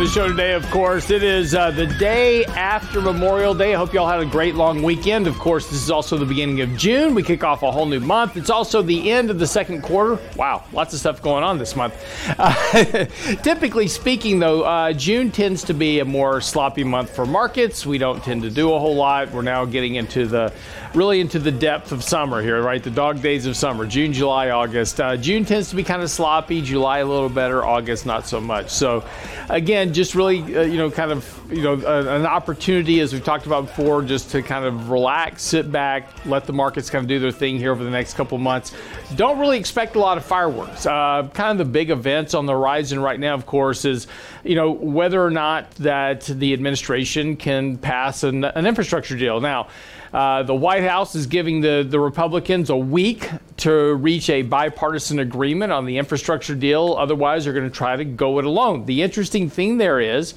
The show today. Of course, it is uh, the day after Memorial Day. I hope you all had a great long weekend. Of course, this is also the beginning of June. We kick off a whole new month. It's also the end of the second quarter. Wow, lots of stuff going on this month. Uh, typically speaking, though, uh, June tends to be a more sloppy month for markets. We don't tend to do a whole lot. We're now getting into the really into the depth of summer here, right? The dog days of summer, June, July, August. Uh, June tends to be kind of sloppy. July a little better. August not so much. So again, just really, uh, you know, kind of, you know, uh, an opportunity, as we've talked about before, just to kind of relax, sit back, let the markets kind of do their thing here over the next couple months. Don't really expect a lot of fireworks. Uh, kind of the big events on the horizon right now, of course, is, you know, whether or not that the administration can pass an, an infrastructure deal. Now, uh, the White House is giving the, the Republicans a week to reach a bipartisan agreement on the infrastructure deal. Otherwise, they're going to try to go it alone. The interesting thing there is,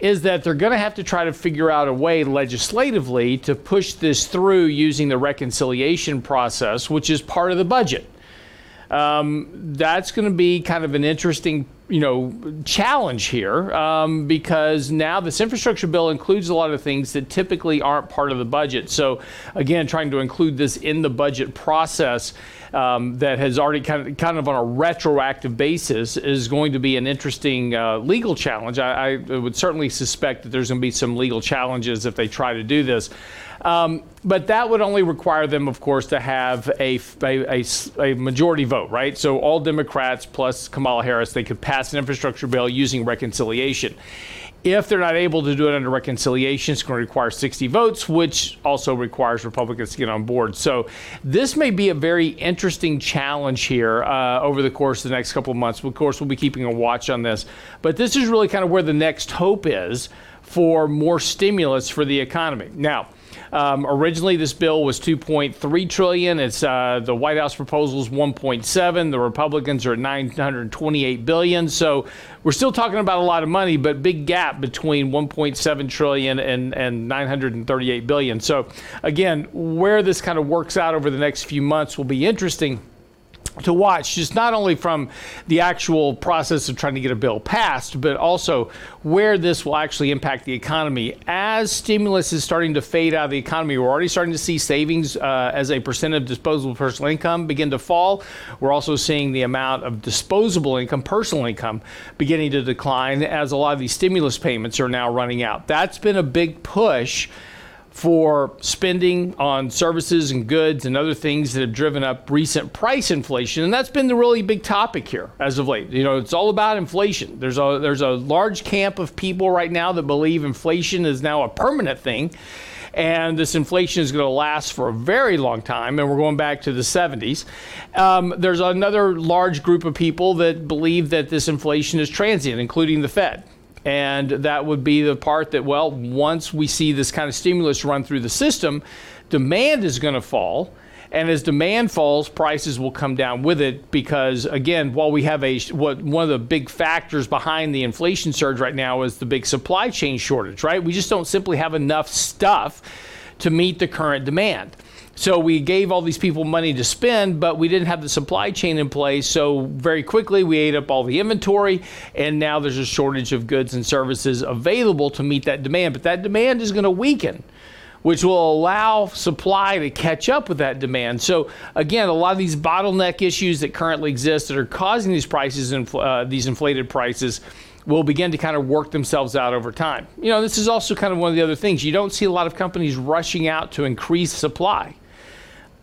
is that they're going to have to try to figure out a way legislatively to push this through using the reconciliation process, which is part of the budget. Um, that's going to be kind of an interesting you know challenge here um, because now this infrastructure bill includes a lot of things that typically aren't part of the budget. So again, trying to include this in the budget process um, that has already kind of kind of on a retroactive basis is going to be an interesting uh, legal challenge. I, I would certainly suspect that there's going to be some legal challenges if they try to do this. Um, but that would only require them, of course, to have a, a, a, a, majority vote, right? So all Democrats plus Kamala Harris, they could pass an infrastructure bill using reconciliation. If they're not able to do it under reconciliation, it's going to require 60 votes, which also requires Republicans to get on board. So this may be a very interesting challenge here uh, over the course of the next couple of months. Of course, we'll be keeping a watch on this. But this is really kind of where the next hope is for more stimulus for the economy. Now, um, originally, this bill was 2.3 trillion. It's uh, the White House proposal is 1.7. The Republicans are at 928 billion. So we're still talking about a lot of money, but big gap between 1.7 trillion and and 938 billion. So again, where this kind of works out over the next few months will be interesting to watch, just not only from the actual process of trying to get a bill passed, but also where this will actually impact the economy. As stimulus is starting to fade out of the economy, we're already starting to see savings uh, as a percent of disposable personal income begin to fall. We're also seeing the amount of disposable income, personal income, beginning to decline as a lot of these stimulus payments are now running out. That's been a big push for spending on services and goods and other things that have driven up recent price inflation and that's been the really big topic here as of late you know it's all about inflation there's a there's a large camp of people right now that believe inflation is now a permanent thing and this inflation is going to last for a very long time, and we're going back to the 70s. Um, there's another large group of people that believe that this inflation is transient, including the Fed. And that would be the part that, well, once we see this kind of stimulus run through the system, demand is going to fall. And as demand falls, prices will come down with it because, again, while we have a what one of the big factors behind the inflation surge right now is the big supply chain shortage, right? We just don't simply have enough stuff to meet the current demand. So we gave all these people money to spend, but we didn't have the supply chain in place. So very quickly, we ate up all the inventory, and now there's a shortage of goods and services available to meet that demand. But that demand is going to weaken which will allow supply to catch up with that demand. So again, a lot of these bottleneck issues that currently exist that are causing these prices and uh, these inflated prices will begin to kind of work themselves out over time. You know, this is also kind of one of the other things. You don't see a lot of companies rushing out to increase supply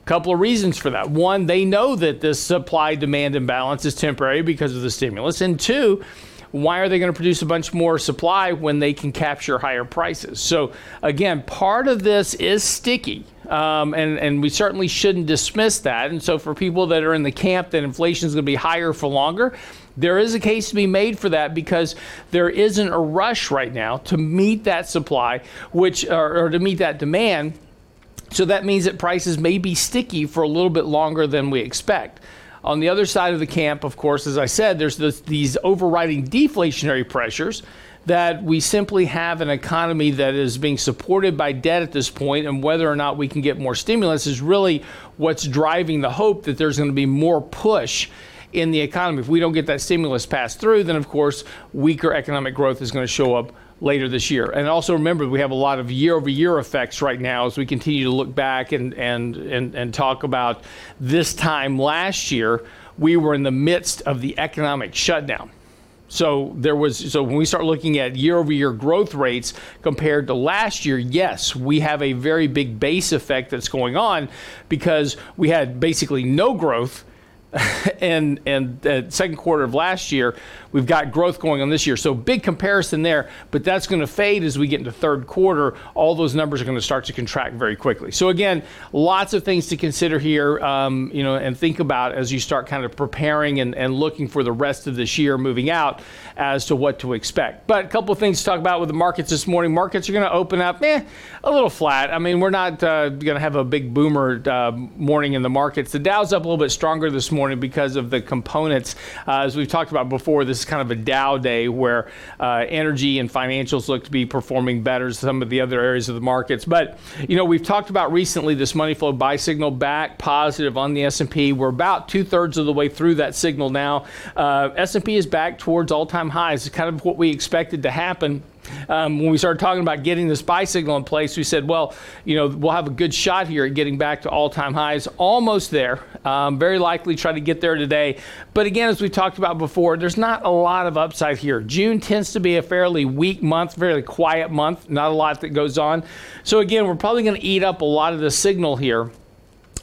couple of reasons for that. One, they know that this supply demand imbalance is temporary because of the stimulus. And two, why are they going to produce a bunch more supply when they can capture higher prices? So, again, part of this is sticky. Um, and, and we certainly shouldn't dismiss that. And so, for people that are in the camp that inflation is going to be higher for longer, There is a case to be made for that because there isn't a rush right now to meet that supply, which or, or to meet that demand. So that means that prices may be sticky for a little bit longer than we expect. On the other side of the camp, of course, as I said, there's this, these overriding deflationary pressures that we simply have an economy that is being supported by debt at this point, and whether or not we can get more stimulus is really what's driving the hope that there's going to be more push in the economy. If we don't get that stimulus passed through, then of course weaker economic growth is going to show up later this year. And also remember, we have a lot of year-over-year effects right now as we continue to look back and and and, and talk about this time last year. We were in the midst of the economic shutdown. So there was so when we start looking at year over year growth rates compared to last year, yes, we have a very big base effect that's going on because we had basically no growth and and the second quarter of last year, we've got growth going on this year. So big comparison there, but that's going to fade as we get into third quarter. All those numbers are going to start to contract very quickly. So again, lots of things to consider here, um, you know, and think about as you start kind of preparing and, and looking for the rest of this year moving out as to what to expect. But a couple of things to talk about with the markets this morning. Markets are going to open up, eh, a little flat. I mean, we're not uh, going to have a big boomer uh, morning in the markets. The Dow's up a little bit stronger this morning because of the components. Uh, as we've talked about before, this is kind of a Dow day where uh, energy and financials look to be performing better than some of the other areas of the markets. But you know, we've talked about recently this money flow buy signal back positive on the S&P. We're about two thirds of the way through that signal now. Uh, S&P is back towards all-time highs. It's kind of what we expected to happen um, when we started talking about getting this buy signal in place, we said, well, you know, we'll have a good shot here at getting back to all-time highs. Almost there. Um, very likely try to get there today. But again, as we talked about before, there's not a lot of upside here. June tends to be a fairly weak month, fairly quiet month. Not a lot that goes on. So again, we're probably going to eat up a lot of the signal here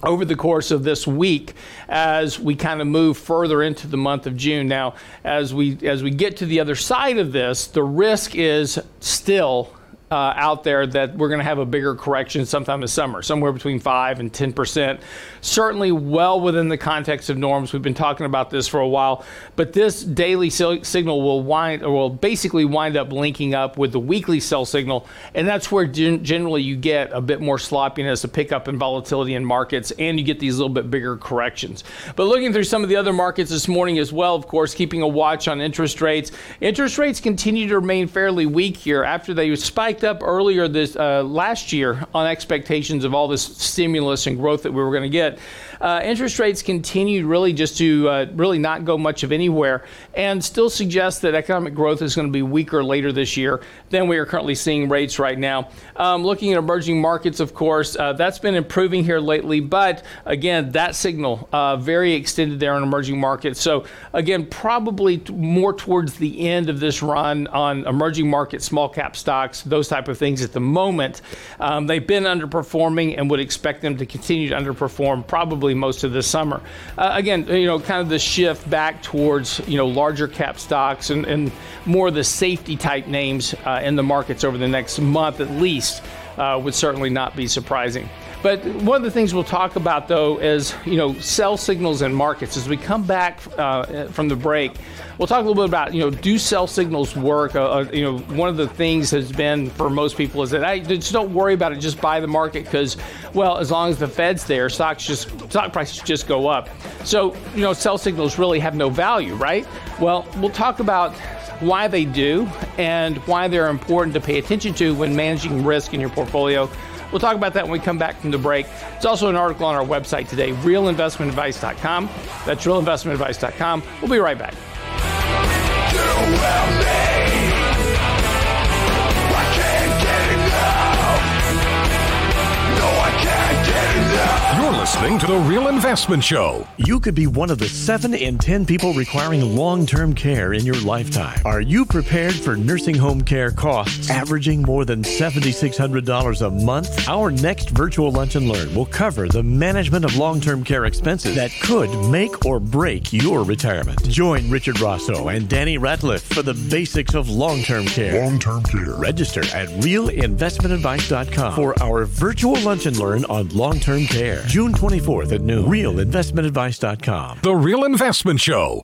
over the course of this week as we kind of move further into the month of June. Now, as we as we get to the other side of this, the risk is still uh, out there that we're going to have a bigger correction sometime this summer, somewhere between 5 and 10 percent. Certainly well within the context of norms. We've been talking about this for a while, but this daily signal will wind or will basically wind up linking up with the weekly sell signal, and that's where gen- generally you get a bit more sloppiness, a pickup in volatility in markets, and you get these little bit bigger corrections. But looking through some of the other markets this morning as well, of course, keeping a watch on interest rates. Interest rates continue to remain fairly weak here after they spiked up earlier this uh, last year on expectations of all this stimulus and growth that we were going to get uh, interest rates continued really just to uh, really not go much of anywhere and still suggest that economic growth is going to be weaker later this year than we are currently seeing rates right now. Um, looking at emerging markets, of course, uh, that's been improving here lately, but again, that signal uh, very extended there in emerging markets. So again, probably t- more towards the end of this run on emerging market small cap stocks, those type of things at the moment. Um, they've been underperforming and would expect them to continue to underperform probably most of the summer. Uh, again, you know, kind of the shift back towards you know larger cap stocks and, and more of the safety type names uh, in the markets over the next month at least uh, would certainly not be surprising. But one of the things we'll talk about, though, is you know sell signals in markets. As we come back uh, from the break, we'll talk a little bit about you know do sell signals work? Uh, uh, you know, one of the things has been for most people is that I just don't worry about it. Just buy the market because, well, as long as the Fed's there, stocks just stock prices just go up. So you know, sell signals really have no value, right? Well, we'll talk about why they do and why they're important to pay attention to when managing risk in your portfolio. We'll talk about that when we come back from the break. It's also an article on our website today, realinvestmentadvice.com. That's realinvestmentadvice.com. We'll be right back. Listening to The Real Investment Show. You could be one of the 7 in 10 people requiring long term care in your lifetime. Are you prepared for nursing home care costs averaging more than $7,600 a month? Our next virtual lunch and learn will cover the management of long term care expenses that could make or break your retirement. Join Richard Rosso and Danny Ratliff for the basics of long term care. Long term care. Register at realinvestmentadvice.com for our virtual lunch and learn on long term care. June 24th at noon. RealInvestmentAdvice.com. The Real Investment Show.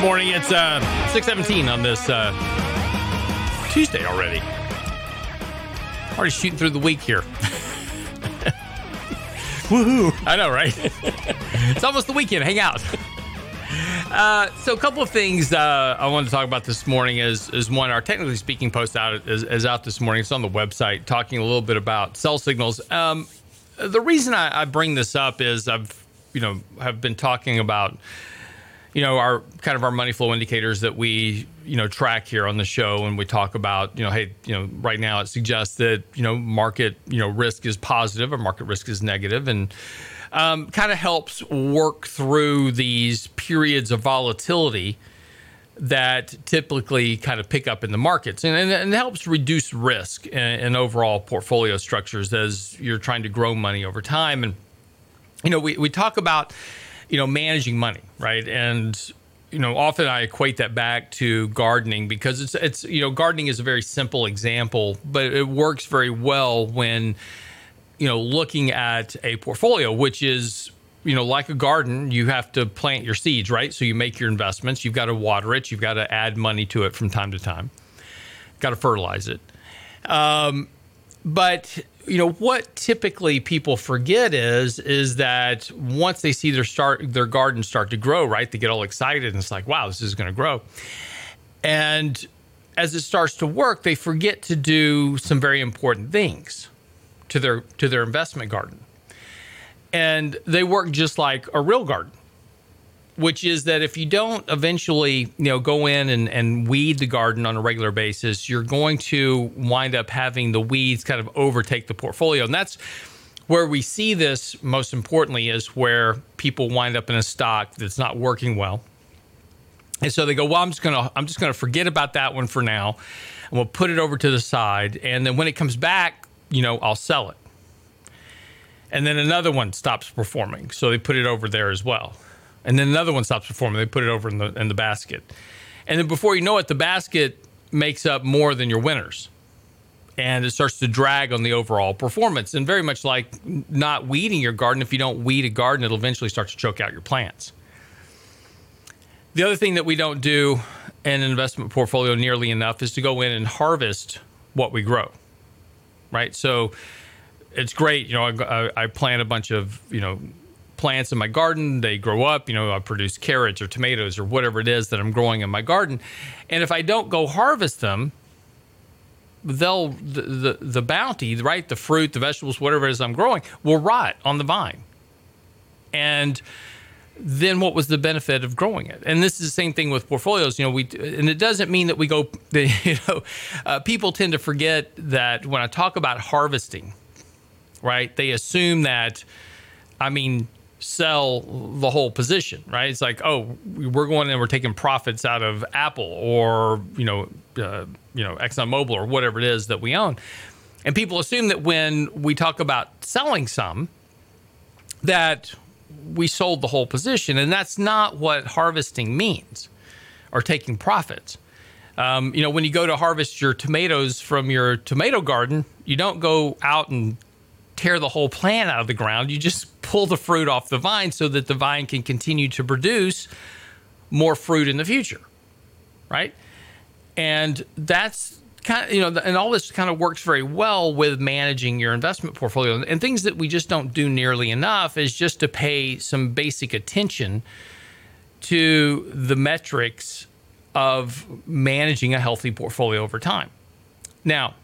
morning. It's uh, 617 on this uh, Tuesday already. Already shooting through the week here. Woohoo! I know, right? it's almost the weekend. Hang out. Uh, so, a couple of things uh, I wanted to talk about this morning is is one our technically speaking post out is, is out this morning. It's on the website, talking a little bit about sell signals. Um, the reason I, I bring this up is I've you know have been talking about you know our kind of our money flow indicators that we you know track here on the show and we talk about you know hey you know right now it suggests that you know market you know risk is positive or market risk is negative. And um, kind of helps work through these periods of volatility that typically kind of pick up in the markets. And, and, and helps reduce risk in, in overall portfolio structures as you're trying to grow money over time. And you know we, we talk about you know managing money right? And you know often i equate that back to gardening because it's it's you know gardening is a very simple example but it works very well when you know looking at a portfolio which is you know like a garden you have to plant your seeds right? So you make your investments you've got to water it you've got to add money to it from time to time got to fertilize it. Um, but you know what typically people forget is is that once they see their start their garden start to grow right they get all excited and it's like wow this is going to grow. And as it starts to work they forget to do some very important things to their to their investment garden. And they work just like a real garden which is that if you don't eventually you know go in and, and weed the garden on a regular basis you're going to wind up having the weeds kind of overtake the portfolio. And that's where we see this most importantly is where people wind up in a stock that's not working well. And so they go well i'm just gonna i'm just gonna forget about that one for now. And we'll put it over to the side. And then when it comes back you know i'll sell it. And then another one stops performing. So they put it over there as well and then another one stops performing. They put it over in the in the basket, and then before you know it, the basket makes up more than your winners, and it starts to drag on the overall performance. And very much like not weeding your garden, if you don't weed a garden, it'll eventually start to choke out your plants. The other thing that we don't do in an investment portfolio nearly enough is to go in and harvest what we grow, right? So it's great, you know. I, I plant a bunch of you know plants in my garden. They grow up, you know, I produce carrots or tomatoes or whatever it is that I'm growing in my garden. And if I don't go harvest them, they'll the, the, the bounty, right? The fruit, the vegetables, whatever it is I'm growing, will rot on the vine. And then what was the benefit of growing it? And this is the same thing with portfolios. You know, we and it doesn't mean that we go. You know, uh, people tend to forget that when I talk about harvesting, right? They assume that, I mean, sell the whole position, right? It's like, oh, we're going and we're taking profits out of Apple or you know, uh, you know, ExxonMobil or whatever it is that we own, and people assume that when we talk about selling some, that we sold the whole position, and that's not what harvesting means, or taking profits. Um, you know, when you go to harvest your tomatoes from your tomato garden, you don't go out and tear the whole plant out of the ground. You just pull the fruit off the vine so that the vine can continue to produce more fruit in the future. Right? And that's kind of, you know, and all this kind of works very well with managing your investment portfolio. And things that we just don't do nearly enough is just to pay some basic attention to the metrics of managing a healthy portfolio over time. Now,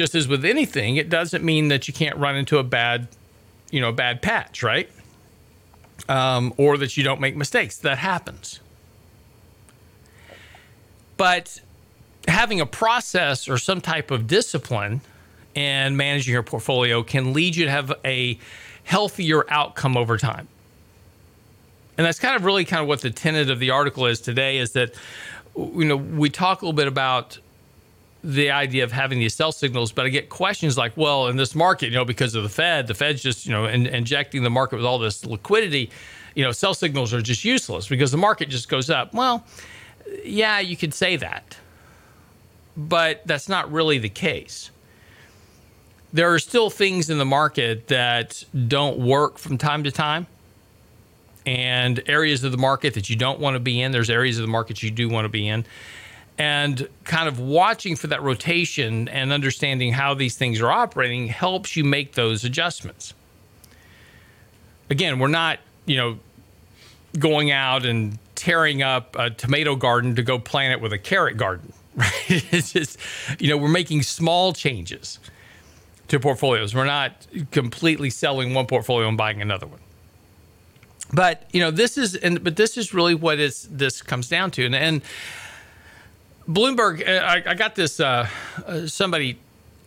just as with anything, it doesn't mean that you can't run into a bad, you know, bad patch, right? Um, or that you don't make mistakes. That happens. But having a process or some type of discipline and managing your portfolio can lead you to have a healthier outcome over time. And that's kind of really kind of what the tenet of the article is today is that you know we talk a little bit about the idea of having these sell signals, but I get questions like, well, in this market, you know, because of the Fed, the Fed's just, you know, in, injecting the market with all this liquidity, you know, sell signals are just useless because the market just goes up. Well, yeah, you could say that, but that's not really the case. There are still things in the market that don't work from time to time. and areas of the market that you don't want to be in. There's areas of the market you do want to be in. And kind of watching for that rotation and understanding how these things are operating helps you make those adjustments. Again, we're not, you know, going out and tearing up a tomato garden to go plant it with a carrot garden, right? It's just, you know, we're making small changes to portfolios. We're not completely selling one portfolio and buying another one but you know this is and but this is really what is this comes down to and, and bloomberg uh, I, I, got this uh, uh, somebody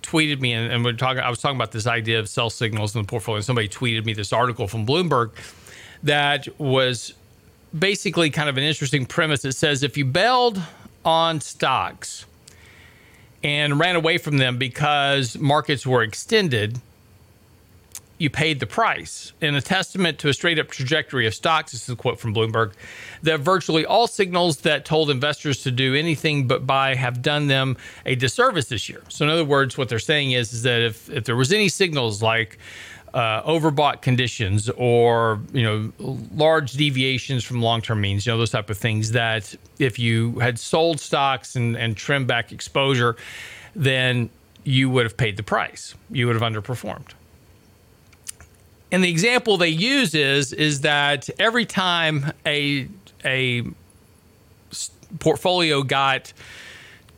tweeted me and, and, we're talking i was talking about this idea of sell signals in the portfolio. And somebody tweeted me this article from bloomberg that was basically kind of an interesting premise. It says if you bailed on stocks and ran away from them because markets were extended you paid the price. In a testament to a straight up trajectory of stocks, this is a quote from Bloomberg, that virtually all signals that told investors to do anything but buy have done them a disservice this year. So, in other words, what they're saying is, is that if, if there was any signals like uh, overbought conditions or you know large deviations from long-term means, you know those type of things. That if you had sold stocks and, and trimmed back exposure, then you would have paid the price. You would have underperformed. And the example they use is is that every time a a portfolio got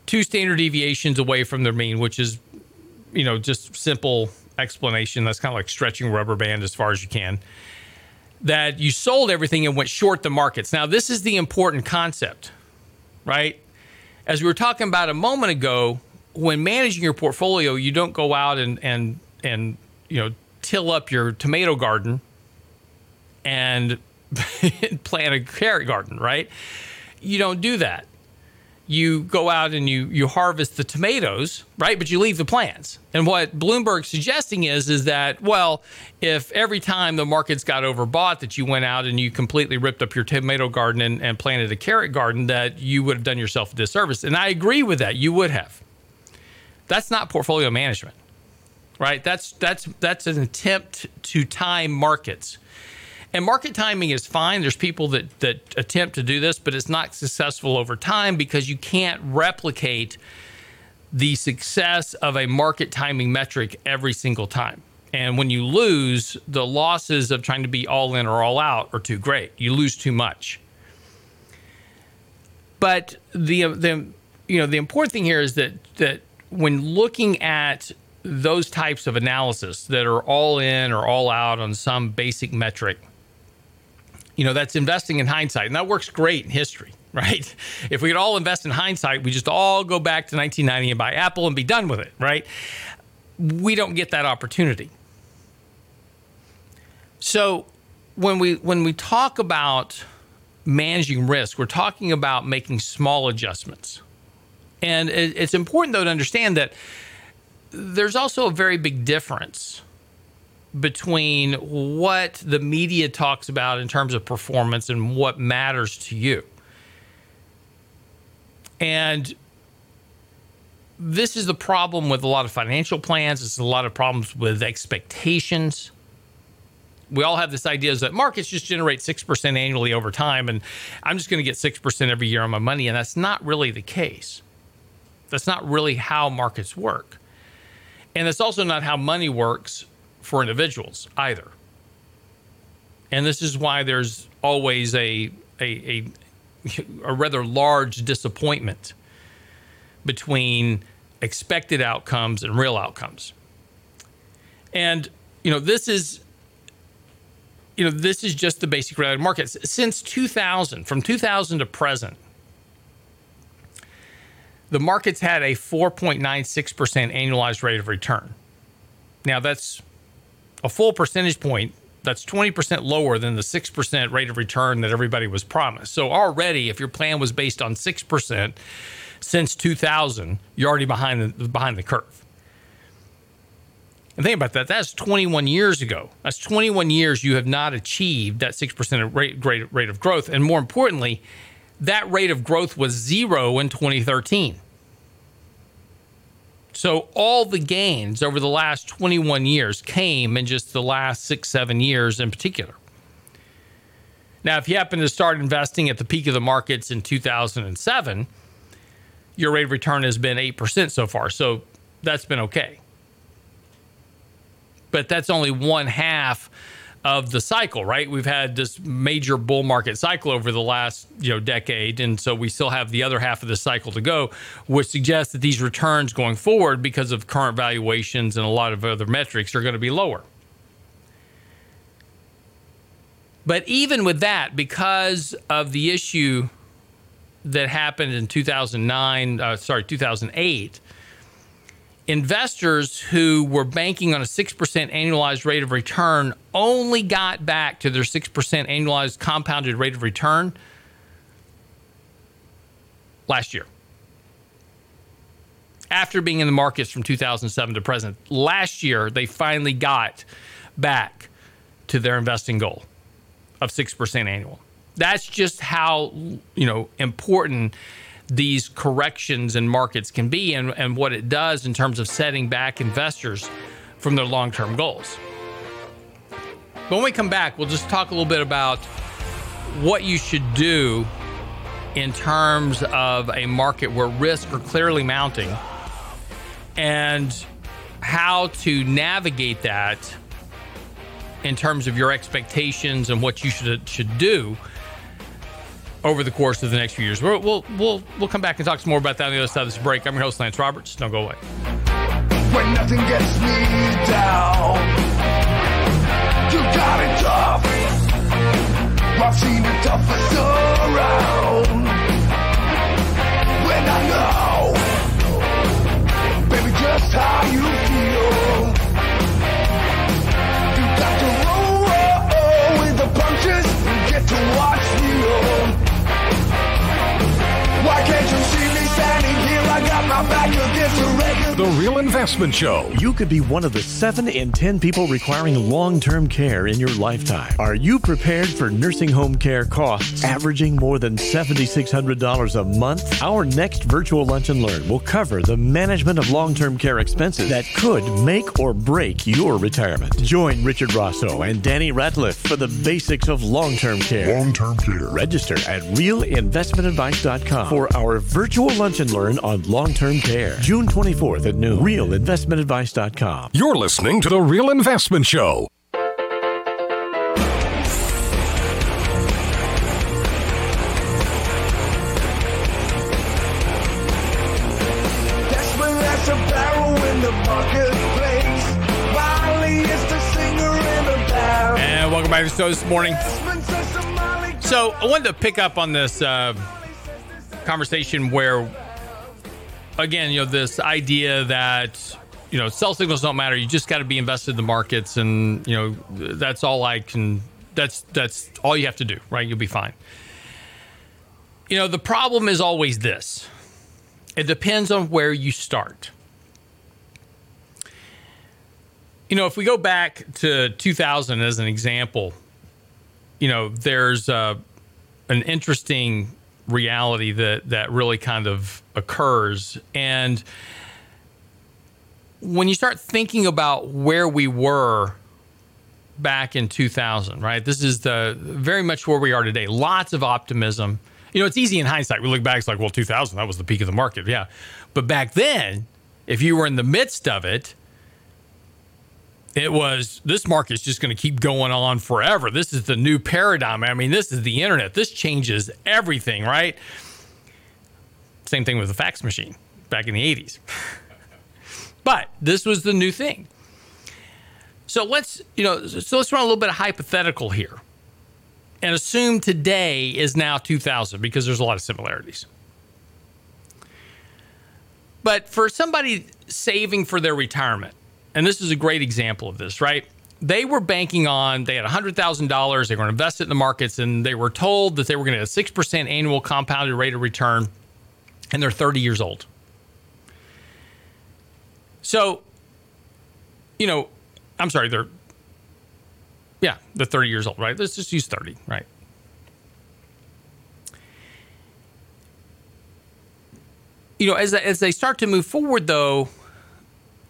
two standard deviations away from their mean, which is you know just simple explanation. That's kind of like stretching rubber band as far as you can. That you sold everything and went short the markets. Now this is the important concept, right? As we were talking about a moment ago, when managing your portfolio, you don't go out and and and you know till up your tomato garden and plant a carrot garden, right? You don't do that. You go out and you you harvest the tomatoes, right? But you leave the plants. And what Bloomberg's suggesting is is that well, if every time the markets got overbought that you went out and you completely ripped up your tomato garden and, and planted a carrot garden, that you would have done yourself a disservice. And I agree with that. You would have. That's not portfolio management right? That's that's that's an attempt to time markets. And market timing is fine. There's people that that attempt to do this, but it's not successful over time because you can't replicate the success of a market timing metric every single time. And when you lose, the losses of trying to be all in or all out are too great. You lose too much. But the the you know the important thing here is that that when looking at those types of analysis that are all in or all out on some basic metric, you know, that's investing in hindsight. And that works great in history, right? If we could all invest in hindsight, we just all go back to 1990 and buy Apple and be done with it, right? We don't get that opportunity. So when we when we talk about managing risk, we're talking about making small adjustments. And it's important though to understand that there's also a very big difference between what the media talks about in terms of performance and what matters to you. And this is the problem with a lot of financial plans. It's a lot of problems with expectations. We all have this idea that markets just generate 6% annually over time, and I'm just going to get 6% every year on my money. And that's not really the case. That's not really how markets work. And it's also not how money works for individuals either. And this is why there's always a, a, a, a rather large disappointment between expected outcomes and real outcomes. And, you know, this is you know, this is just the basic reality of markets. Since 2000, from 2000 to present, the market's had a 4.96% annualized rate of return. Now, that's a full percentage point. That's 20% lower than the 6% rate of return that everybody was promised. So, already, if your plan was based on 6% since 2000, you're already behind the, behind the curve. And think about that. That's 21 years ago. That's 21 years you have not achieved that 6% rate, rate, rate of growth. And more importantly, that rate of growth was zero in 2013. So all the gains over the last 21 years came in just the last six, seven years in particular. Now, if you happen to start investing at the peak of the markets in 2007, your rate of return has been 8% so far. So that's been okay. But that's only one half of the cycle, right? We've had this major bull market cycle over the last, you know, decade and so we still have the other half of the cycle to go, which suggests that these returns going forward because of current valuations and a lot of other metrics are going to be lower. But even with that, because of the issue that happened in 2009, uh, sorry, 2008, investors who were banking on a 6% annualized rate of return only got back to their 6% annualized compounded rate of return last year. After being in the markets from 2007 to present, last year they finally got back to their investing goal of 6% annual. That's just how, you know, important these corrections in markets can be and, and what it does in terms of setting back investors from their long-term goals. But when we come back, we'll just talk a little bit about what you should do in terms of a market where risks are clearly mounting and how to navigate that in terms of your expectations and what you should should do over the course of the next few years. We'll we'll we'll, we'll come back and talk some more about that on the other side of this break. I'm your host Lance Roberts. Don't go away. When nothing gets me down, you got it tough. I've seen the toughest around. When I know, baby, just how you feel. You got to roll, with the punches and get to watch. Why can't you see me standing here? I got my back against the regular. The Real Investment Show. You could be one of the 7 in 10 people requiring long term care in your lifetime. Are you prepared for nursing home care costs averaging more than $7,600 a month? Our next virtual lunch and learn will cover the management of long term care expenses that could make or break your retirement. Join Richard Rosso and Danny Ratliff for the basics of long term care. Long term care. Register at realinvestmentadvice.com for our virtual lunch and learn on long term care. June 24th at noon. Realinvestmentadvice.com. You're listening to The Real Investment Show. Desperate as a barrel in the marketplace. Molly is the singer in the band. And welcome back to the show this morning. Desmond says to Molly, So I wanted to pick up on this uh, conversation where, again, you know, this idea that you know sell signals don't matter. You just got to be invested in the markets, and you know that's all I can. That's that's all you have to do, right? You'll be fine. You know, the problem is always this. It depends on where you start. You know, if we go back to 2000 as an example, you know, there's uh, an interesting reality that that really kind of occurs, and when you start thinking about where we were back in 2000, right? This is the very much where we are today. Lots of optimism. You know, it's easy in hindsight. We look back, it's like, well, 2000, that was the peak of the market, yeah. But back then, if you were in the midst of it, it was this market's just going to keep going on forever. This is the new paradigm. I mean, this is the internet. This changes everything, right? Same thing with the fax machine back in the 80s. but this was the new thing. So let's, you know, so let's run a little bit of hypothetical here and assume today is now 2000 because there's a lot of similarities. But for somebody saving for their retirement, and this is a great example of this, right? They were banking on, they had $100,000, they were going to invest it in the markets, and they were told that they were going to get a 6% annual compounded rate of return, and they're 30 years old. So, you know, I'm sorry, they're, yeah, they're 30 years old, right? Let's just use 30, right? You know, as, as they start to move forward, though,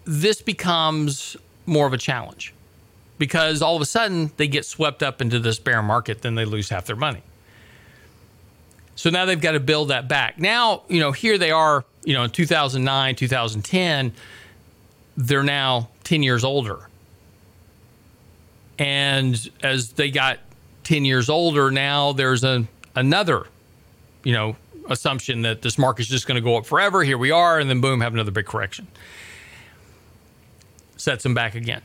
this becomes more of a challenge. because all of a sudden they get swept up into this bear market, then they lose half their money. So now they've got to build that back. Now, you know, here they are, you know, in 2009, 2010, they're now 10 years older. And as they got 10 years older, now there's a, another, you know, assumption that this market's just going to go up forever. Here we are, and then boom, have another big correction. Sets them back again.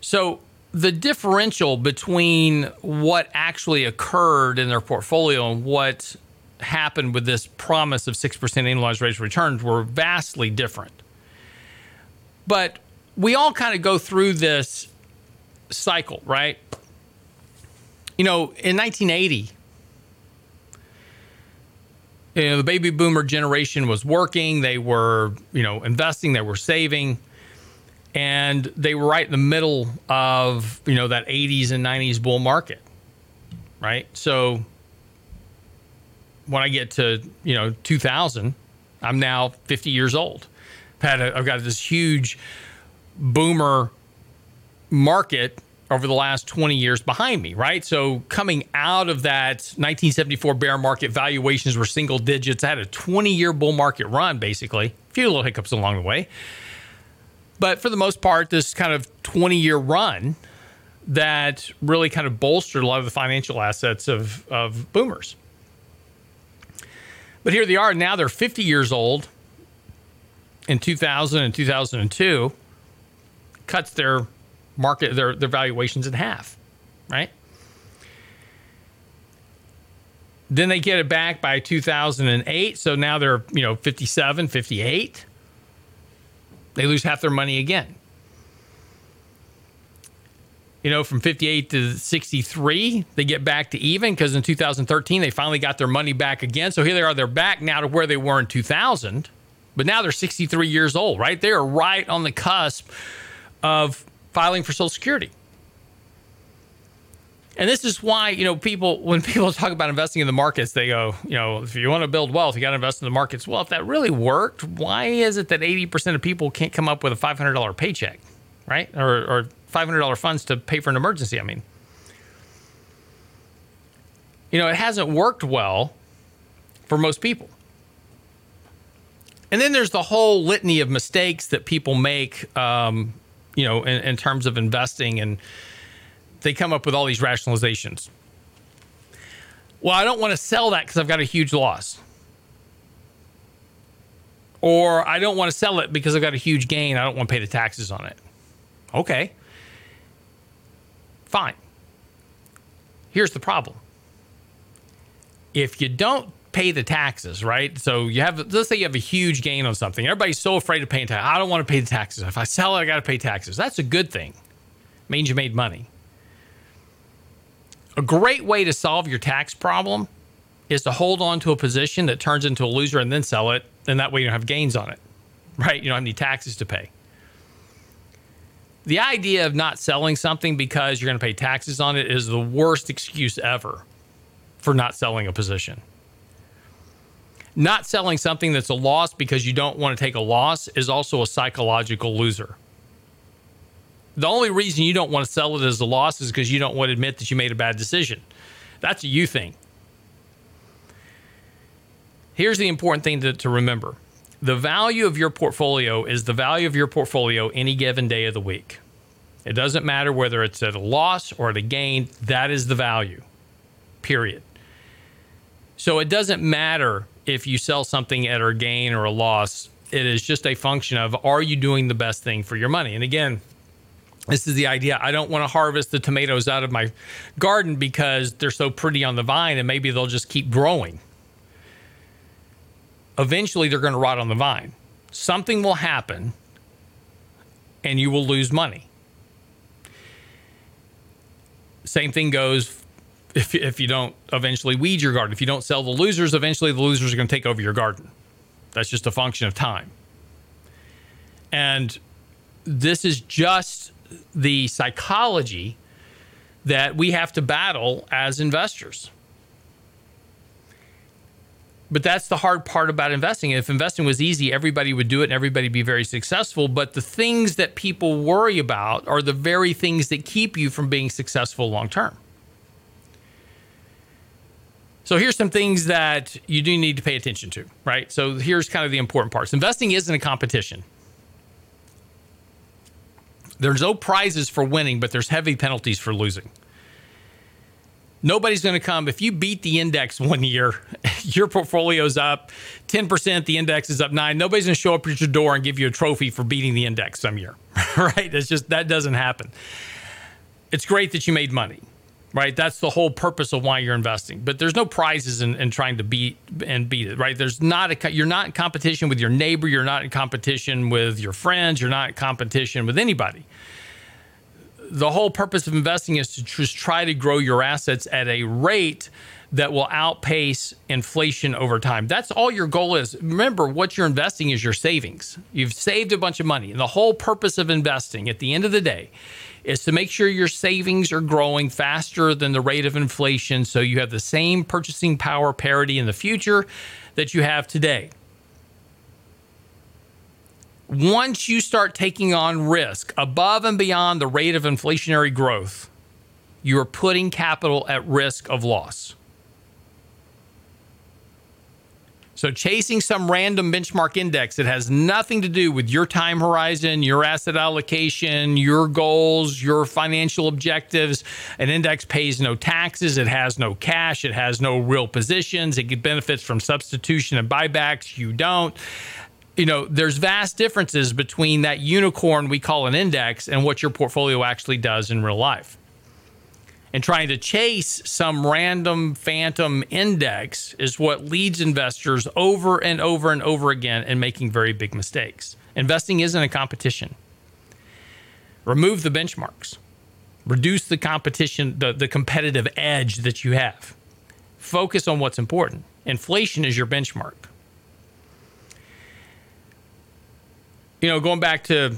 So the differential between what actually occurred in their portfolio and what happened with this promise of 6% annualized rates of returns were vastly different. But we all kind of go through this cycle, right? You know, in 1980, you know, the baby boomer generation was working, they were, you know, investing, they were saving and they were right in the middle of you know that 80s and 90s bull market right? So when i get to you know 2000 i'm now 50 years old. I've, a, I've got this huge boomer market over the last 20 years behind me right? So coming out of that 1974 bear market valuations were single digits. I had a 20 year bull market run basically. A few little hiccups along the way but for the most part, this kind of 20 year run that really kind of bolstered a lot of the financial assets of, of boomers. But here they are now, they're 50 years old in 2000 and 2002, cuts their market, their, their valuations in half, right? Then they get it back by 2008. So now they're, you know, 57, 58 they lose half their money again. You know, from 58 to 63, they get back to even because in 2013, they finally got their money back again. So here they are, they're back now to where they were in 2000, but now they're 63 years old, right? They are right on the cusp of filing for Social Security. And this is why, you know, people, when people talk about investing in the markets, they go, you know, if you want to build wealth, you got to invest in the markets. Well, if that really worked, why is it that 80% of people can't come up with a $500 paycheck, right? Or, or $500 funds to pay for an emergency? I mean, you know, it hasn't worked well for most people. And then there's the whole litany of mistakes that people make, um, you know, in, in terms of investing and, they come up with all these rationalizations. Well, I don't want to sell that because I've got a huge loss. Or I don't want to sell it because I've got a huge gain. I don't want to pay the taxes on it. Okay. Fine. Here's the problem. If you don't pay the taxes, right? So you have, let's say you have a huge gain on something. Everybody's so afraid of paying taxes. I don't want to pay the taxes. If I sell it, I got to pay taxes. That's a good thing. It means you made money. A great way to solve your tax problem is to hold on to a position that turns into a loser and then sell it. And that way you don't have gains on it, right? You don't have any taxes to pay. The idea of not selling something because you're going to pay taxes on it is the worst excuse ever for not selling a position. Not selling something that's a loss because you don't want to take a loss is also a psychological loser the only reason you don't want to sell it as a loss is because you don't want to admit that you made a bad decision. That's a you thing. Here's the important thing to, to remember the value of your portfolio is the value of your portfolio any given day of the week. It doesn't matter whether it's at a loss or at a gain, that is the value, period. So it doesn't matter if you sell something at a gain or a loss. It is just a function of are you doing the best thing for your money? And again, this is the idea. I don't want to harvest the tomatoes out of my garden because they're so pretty on the vine and maybe they'll just keep growing. Eventually, they're going to rot on the vine. Something will happen and you will lose money. Same thing goes if, if you don't eventually weed your garden. If you don't sell the losers, eventually the losers are going to take over your garden. That's just a function of time. And this is just the psychology that we have to battle as investors. But that's the hard part about investing. If investing was easy, everybody would do it and everybody be very successful. But the things that people worry about are the very things that keep you from being successful long term. So here's some things that you do need to pay attention to, right? So here's kind of the important parts. Investing isn't a competition. There's no prizes for winning, but there's heavy penalties for losing. Nobody's going to come if you beat the index one year, your portfolio's up 10%, the index is up 9. Nobody's going to show up at your door and give you a trophy for beating the index some year. right? It's just that doesn't happen. It's great that you made money right? That's the whole purpose of why you're investing. But there's no prizes in, in, trying to beat and beat it, right? There's not a you're not in competition with your neighbor, you're not in competition with your friends, you're not in competition with anybody. The whole purpose of investing is to just try to grow your assets at a rate that will outpace inflation over time. That's all your goal is. Remember, what you're investing is your savings. You've saved a bunch of money. And the whole purpose of investing at the end of the day is to make sure your savings are growing faster than the rate of inflation so you have the same purchasing power parity in the future that you have today. Once you start taking on risk above and beyond the rate of inflationary growth, you are putting capital at risk of loss. So, chasing some random benchmark index that has nothing to do with your time horizon, your asset allocation, your goals, your financial objectives. An index pays no taxes, it has no cash, it has no real positions, it benefits from substitution and buybacks. You don't. You know, there's vast differences between that unicorn we call an index and what your portfolio actually does in real life and trying to chase some random phantom index is what leads investors over and over and over again and making very big mistakes. Investing isn't a competition. Remove the benchmarks. Reduce the competition, the, the competitive edge that you have. Focus on what's important. Inflation is your benchmark. You know, going back to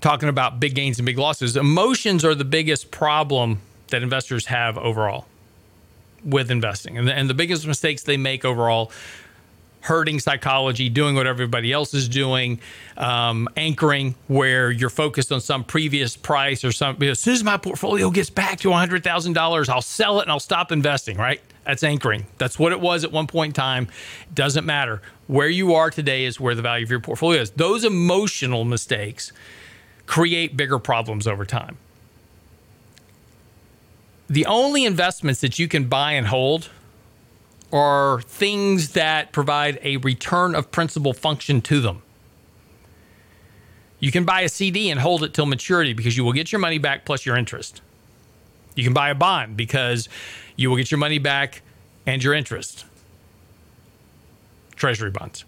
talking about big gains and big losses, emotions are the biggest problem that investors have overall with investing. And the, and the biggest mistakes they make overall herding psychology, doing what everybody else is doing, um, anchoring where you're focused on some previous price or some. As soon as my portfolio gets back to $100,000, I'll sell it and I'll stop investing, right? That's anchoring. That's what it was at one point in time. It doesn't matter. Where you are today is where the value of your portfolio is. Those emotional mistakes create bigger problems over time. The only investments that you can buy and hold are things that provide a return of principal function to them. You can buy a CD and hold it till maturity because you will get your money back plus your interest. You can buy a bond because you will get your money back and your interest. Treasury bonds.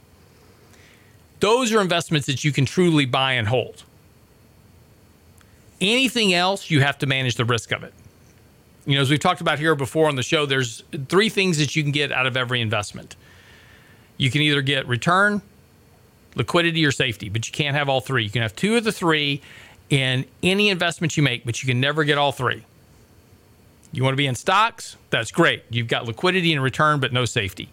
Those are investments that you can truly buy and hold. Anything else, you have to manage the risk of it. You know, as we've talked about here before on the show, there's three things that you can get out of every investment. You can either get return, liquidity, or safety, but you can't have all three. You can have two of the three in any investment you make, but you can never get all three. You want to be in stocks? That's great. You've got liquidity and return, but no safety.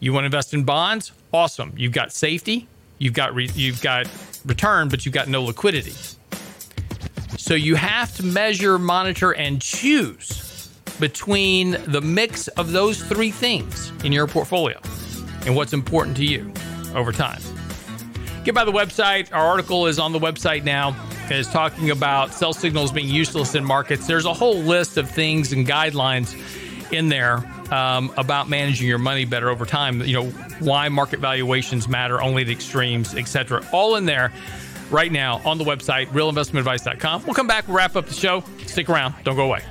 You want to invest in bonds? Awesome. You've got safety, you've got re- you've got return, but you've got no liquidity. So you have to measure, monitor, and choose between the mix of those three things in your portfolio and what's important to you over time. Get by the website. Our article is on the website now. It's talking about sell signals being useless in markets. There's a whole list of things and guidelines in there um, about managing your money better over time. You know why market valuations matter only at extremes, etc. All in there right now on the website, realinvestmentadvice.com. We'll come back, we'll wrap up the show. Stick around, don't go away.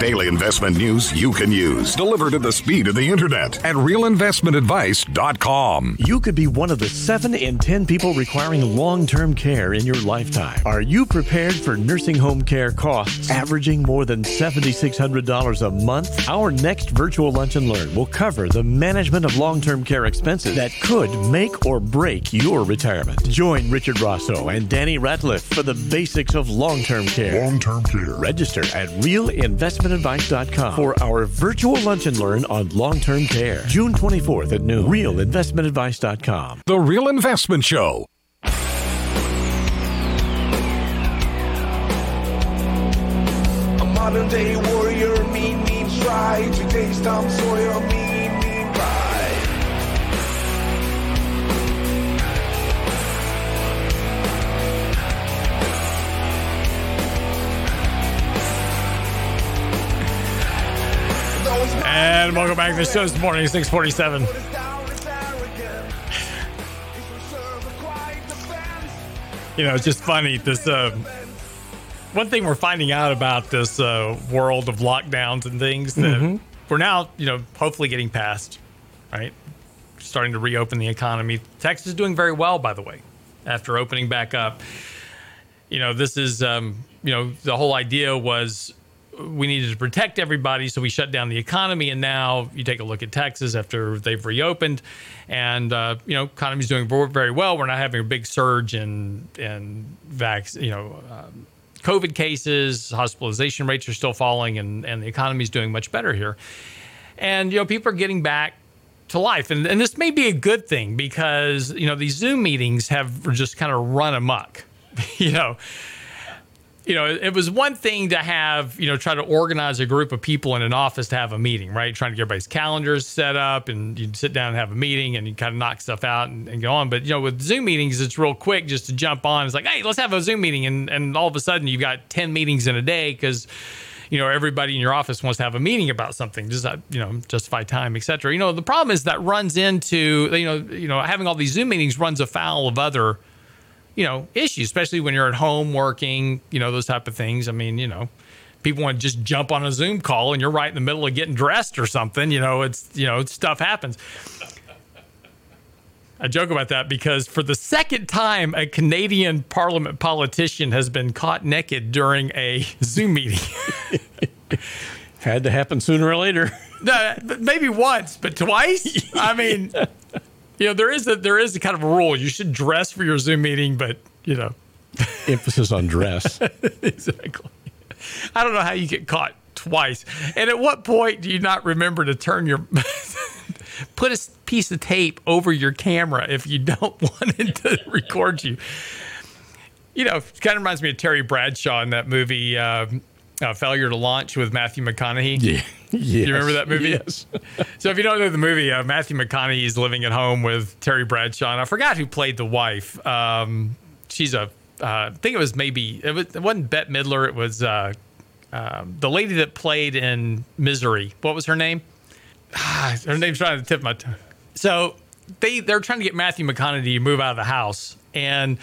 Daily investment news you can use, delivered at the speed of the internet at realinvestmentadvice.com. You could be one of the 7 in 10 people requiring long term care in your lifetime. Are you prepared for nursing home care costs averaging more than $7,600 a month? Our next virtual lunch and learn will cover the management of long term care expenses that could make or break your retirement. Join Richard Rosso and Danny Ratliff for the basics of long term care. Long term care. Register at realinvestmentadvice.com for our virtual lunch and learn on long term care. June 24th at noon. Realinvestmentadvice.com. The Real Investment Show. A modern day warrior, mean, mean stride. Today's Tom Sawyer, And welcome back to the show this morning, 647. You know, it's just funny. This uh, one thing we're finding out about this uh, world of lockdowns and things that we're now, you know, hopefully getting past, right? Starting to reopen the economy. Texas is doing very well, by the way, after opening back up. You know, this is, um, you know, the whole idea was we needed to protect everybody, so we shut down the economy. And now you take a look at Texas after they've reopened, and uh, you know, economy's doing very well. We're not having a big surge in in vac, you know, um, COVID cases. Hospitalization rates are still falling, and and the economy's doing much better here. And you know, people are getting back to life, and and this may be a good thing because you know these Zoom meetings have just kind of run amok. you know you know, it was one thing to have, you know, try to organize a group of people in an office to have a meeting, right? Trying to get everybody's calendars set up and you sit down and have a meeting and you kind of knock stuff out and, and go on. But, you know, with Zoom meetings, it's real quick just to jump on. It's like, hey, let's have a Zoom meeting. And, and all of a sudden you've got 10 meetings in a day because, you know, everybody in your office wants to have a meeting about something, just, uh, you know, justify time, et cetera. You know, the problem is that runs into, you know, you know, having all these Zoom meetings runs afoul of other you know issues especially when you're at home working you know those type of things. I mean you know people want to just jump on a zoom call and you're right in the middle of getting dressed or something you know it's you know stuff happens. I joke about that because for the second time a canadian parliament politician has been caught naked during a zoom meeting. Had to happen sooner or later. No, maybe once but twice? I mean you know there is a there is a kind of a rule you should dress for your zoom meeting but you know Emphasis on dress. exactly. I don't know how you get caught twice. And at what point do you not remember to turn your put a piece of tape over your camera if you don't want it to record you? You know, it kind of reminds me of Terry Bradshaw in that movie uh, uh, Failure to Launch with Matthew McConaughey. Yeah. Yes. You remember that movie? Yes. So if you don't know the movie, uh, Matthew McConaughey is living at home with Terry Bradshaw, and I forgot who played the wife. Um, she's a, uh, I think it was maybe it, was, it wasn't Bette Midler. It was uh, um, the lady that played in Misery. What was her name? Her name's trying to tip my tongue. So they they're trying to get Matthew McConaughey to move out of the house, and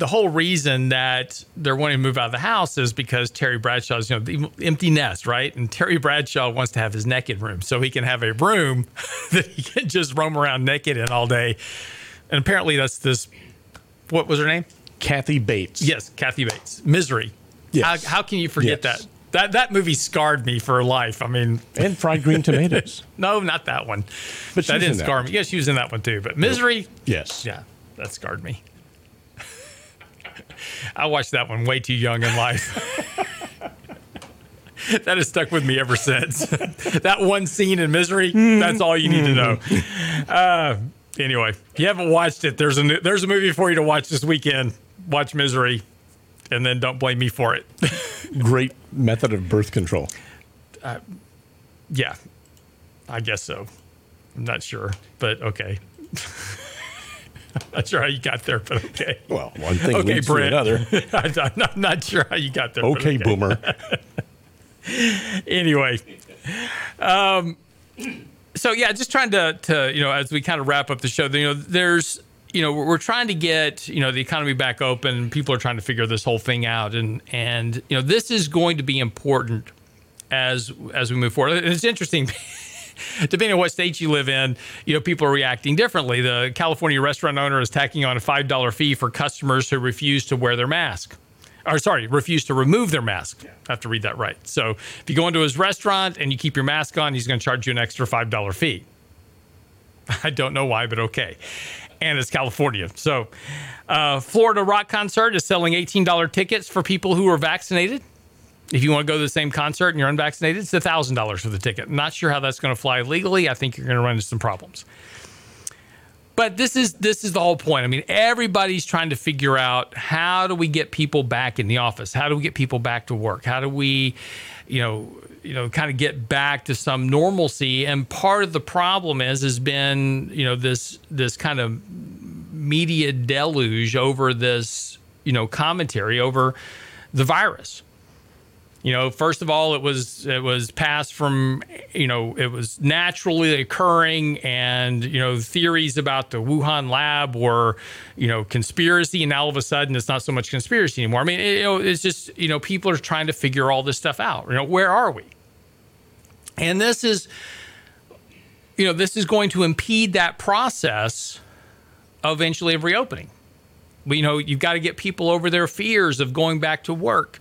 the whole reason that they're wanting to move out of the house is because Terry Bradshaw's, you know, the empty nest, right? And Terry Bradshaw wants to have his naked room so he can have a room that he can just roam around naked in all day. And apparently that's this, what was her name? Kathy Bates. Yes, Kathy Bates. Misery. Yes. How, how can you forget Yes. that? That that movie scarred me for life. I mean, And fried green tomatoes. no, not that one. But that didn't that scar me. Yeah, she was in that one too. But Misery, Yes. yeah, that scarred me. I watched that one way too young in life. that has stuck with me ever since. that one scene in Misery, that's all you need to know. Uh, anyway, if you haven't watched it, there's a new, there's a movie for you to watch this weekend. Watch Misery, and then don't blame me for it. Great method of birth control. yeah, I guess so. I'm not sure, but okay. I'm not sure how you got there, but okay. Well, one thing Okay, leads to another. I'm not- not sure how you got there. but Okay, boomer. Anyway, um, so yeah, just trying to to you know as we kind of wrap up the show, you know, there's you know we're, we're trying to get you know the economy back open. People are trying to figure this whole thing out, and and you know this is going to be important as as we move forward. It's interesting. Depending on what state you live in, you know people are reacting differently. The California restaurant owner is tacking on a five dollar fee for customers who refuse to wear their mask or sorry, refuse to remove their mask. I have to read that right. So if you go into his restaurant and you keep your mask on, he's going to charge you an extra $5 fee. I don't know why, but okay. And it's California. So uh, Florida Rock Concert is selling $18 tickets for people who are vaccinated. If you want to go to the same concert and you're unvaccinated, it's $1,000 for the ticket. I'm not sure how that's going to fly legally. I think you're going to run into some problems. But this is this is the whole point. I mean, everybody's trying to figure out how do we get people back in the office? How do we get people back to work? How do we, you know, you know, kind of get back to some normalcy? And part of the problem is has been, you know, this this kind of media deluge over this, you know, commentary over the virus. You know, first of all, it was it was passed from you know it was naturally occurring, and you know theories about the Wuhan lab were you know conspiracy, and now all of a sudden it's not so much conspiracy anymore. I mean, it, you know, it's just you know people are trying to figure all this stuff out. You know, where are we? And this is you know this is going to impede that process eventually of reopening you know, you've got to get people over their fears of going back to work,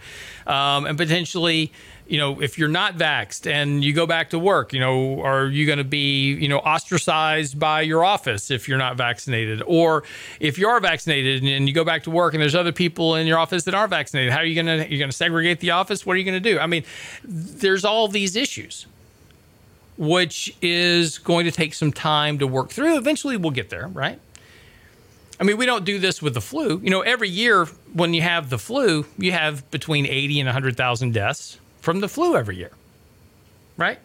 um, and potentially, you know, if you're not vaxxed and you go back to work, you know, are you going to be, you know, ostracized by your office if you're not vaccinated, or if you are vaccinated and you go back to work and there's other people in your office that aren't vaccinated, how are you going to you're going to segregate the office? What are you going to do? I mean, there's all these issues which is going to take some time to work through. Eventually, we'll get there, right? I mean, we don't do this with the flu. You know, every year when you have the flu, you have between 80 and 100,000 deaths from the flu every year, right?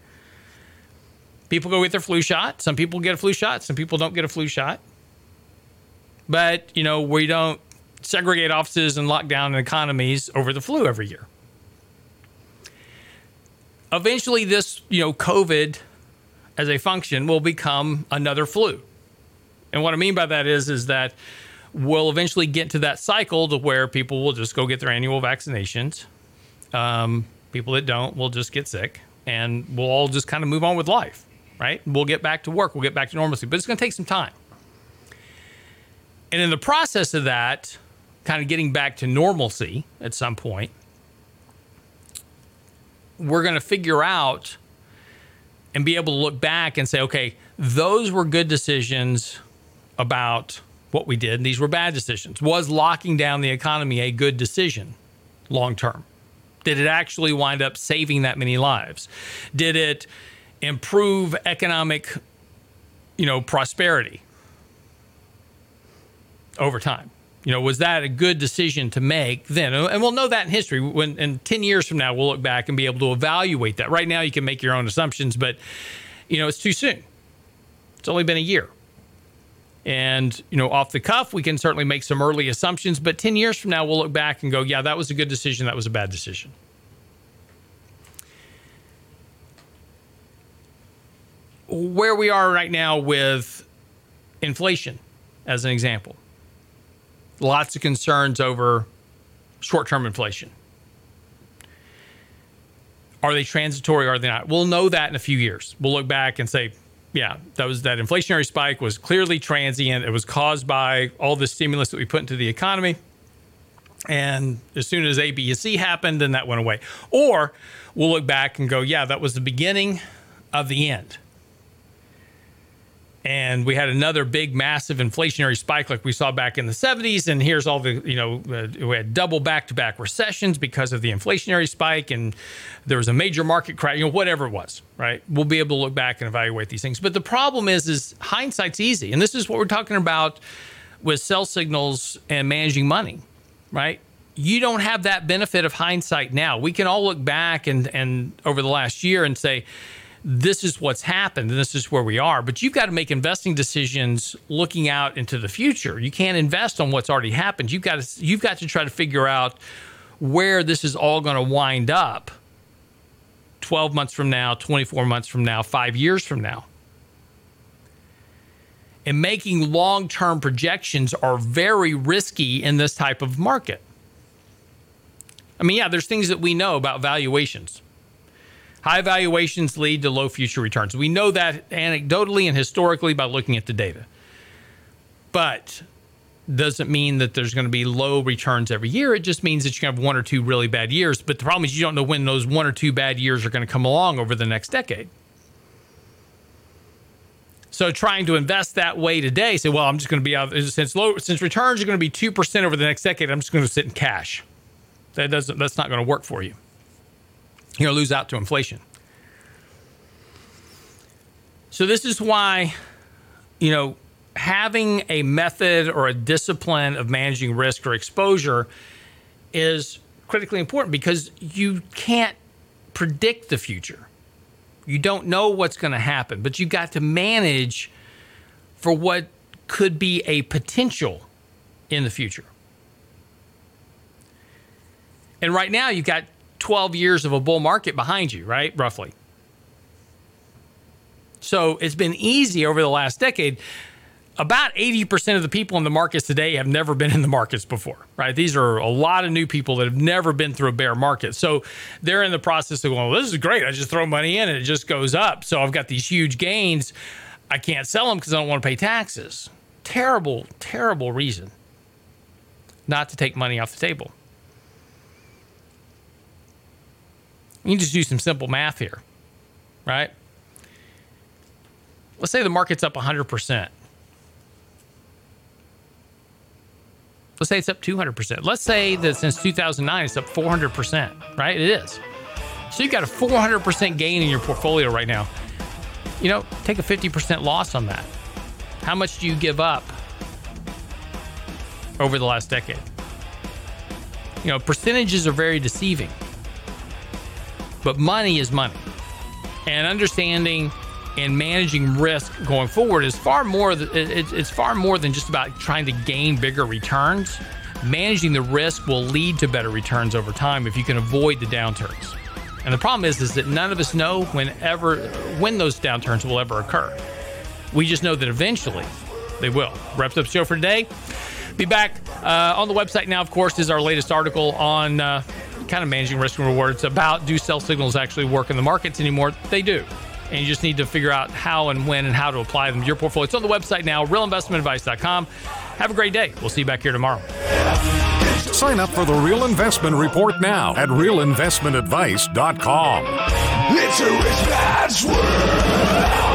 People go get their flu shot. Some people get a flu shot. Some people don't get a flu shot. But, you know, we don't segregate offices and lock down economies over the flu every year. Eventually, this, you know, COVID as a function will become another flu and what I mean by that is, is that we'll eventually get to that cycle to where people will just go get their annual vaccinations. Um, people that don't will just get sick, and we'll all just kind of move on with life, right? We'll get back to work, we'll get back to normalcy, but it's going to take some time. And in the process of that, kind of getting back to normalcy at some point, we're going to figure out and be able to look back and say, okay, those were good decisions about what we did. And these were bad decisions. Was locking down the economy a good decision long term? Did it actually wind up saving that many lives? Did it improve economic, you know, prosperity over time? You know, was that a good decision to make then? And we'll know that in history. When in 10 years from now, we'll look back and be able to evaluate that. Right now, you can make your own assumptions, but, you know, it's too soon. It's only been a year. And, you know, off the cuff, we can certainly make some early assumptions, but 10 years from now, we'll look back and go, yeah, that was a good decision, that was a bad decision. Where we are right now with inflation, as an example, lots of concerns over short term inflation. Are they transitory? Or are they not? We'll know that in a few years. We'll look back and say, yeah, that was that inflationary spike was clearly transient. It was caused by all the stimulus that we put into the economy. And as soon as A, B, and C happened, then that went away. Or we'll look back and go, yeah, that was the beginning of the end and we had another big massive inflationary spike like we saw back in the 70s and here's all the you know uh, we had double back-to-back recessions because of the inflationary spike. And there was a major market crash you know whatever it was right? We'll be able to look back and evaluate these things. But the problem is is hindsight's easy. And this is what we're talking about with sell signals and managing money right? You don't have that benefit of hindsight now. We can all look back and and over the last year and say this is what's happened and this is where we are. But you've got to make investing decisions looking out into the future. You can't invest on what's already happened. You've got to you've got to try to figure out where this is all going to wind up 12 months from now, 24 months from now, 5 years from now. And making long-term projections are very risky in this type of market. I mean, yeah, there's things that we know about valuations High valuations lead to low future returns. We know that anecdotally and historically by looking at the data. But doesn't mean that there's going to be low returns every year. It just means that you have one or two really bad years. But the problem is you don't know when those one or two bad years are going to come along over the next decade. So trying to invest that way today, say, well, I'm just going to be out since low since returns are going to be two percent over the next decade. I'm just going to sit in cash. That doesn't. That's not going to work for you. Going to lose out to inflation. So this is why, you know, having a method or a discipline of managing risk or exposure is critically important because you can't predict the future. You don't know what's going to happen, but you've got to manage for what could be a potential in the future. And right now, you've got 12 years of a bull market behind you, right? Roughly. So it's been easy over the last decade. About 80% of the people in the markets today have never been in the markets before, right? These are a lot of new people that have never been through a bear market. So they're in the process of going, well, this is great. I just throw money in and it just goes up. So I've got these huge gains. I can't sell them because I don't want to pay taxes. Terrible, terrible reason not to take money off the table. You can just do some simple math here, right? Let's say the market's up 100%. Let's say it's up 200%. Let's say that since 2009, it's up 400%, right? It is. So you've got a 400% gain in your portfolio right now. You know, take a 50% loss on that. How much do you give up over the last decade? You know, percentages are very deceiving, but money is money. And understanding and managing risk going forward is far more it's far more than just about trying to gain bigger returns. Managing the risk will lead to better returns over time if you can avoid the downturns. And the problem is is that none of us know whenever when those downturns will ever occur. We just know that eventually they will. Wraps up show for today. Be back uh, on the website now of course is our latest article on uh, kind of managing risk and rewards about do sell signals actually work in the markets anymore they do and you just need to figure out how and when and how to apply them to your portfolio. It's on the website now, realinvestmentadvice.com. Have a great day. We'll see you back here tomorrow. Sign up for the Real Investment Report now at realinvestmentadvice.com. It's a rich man's world.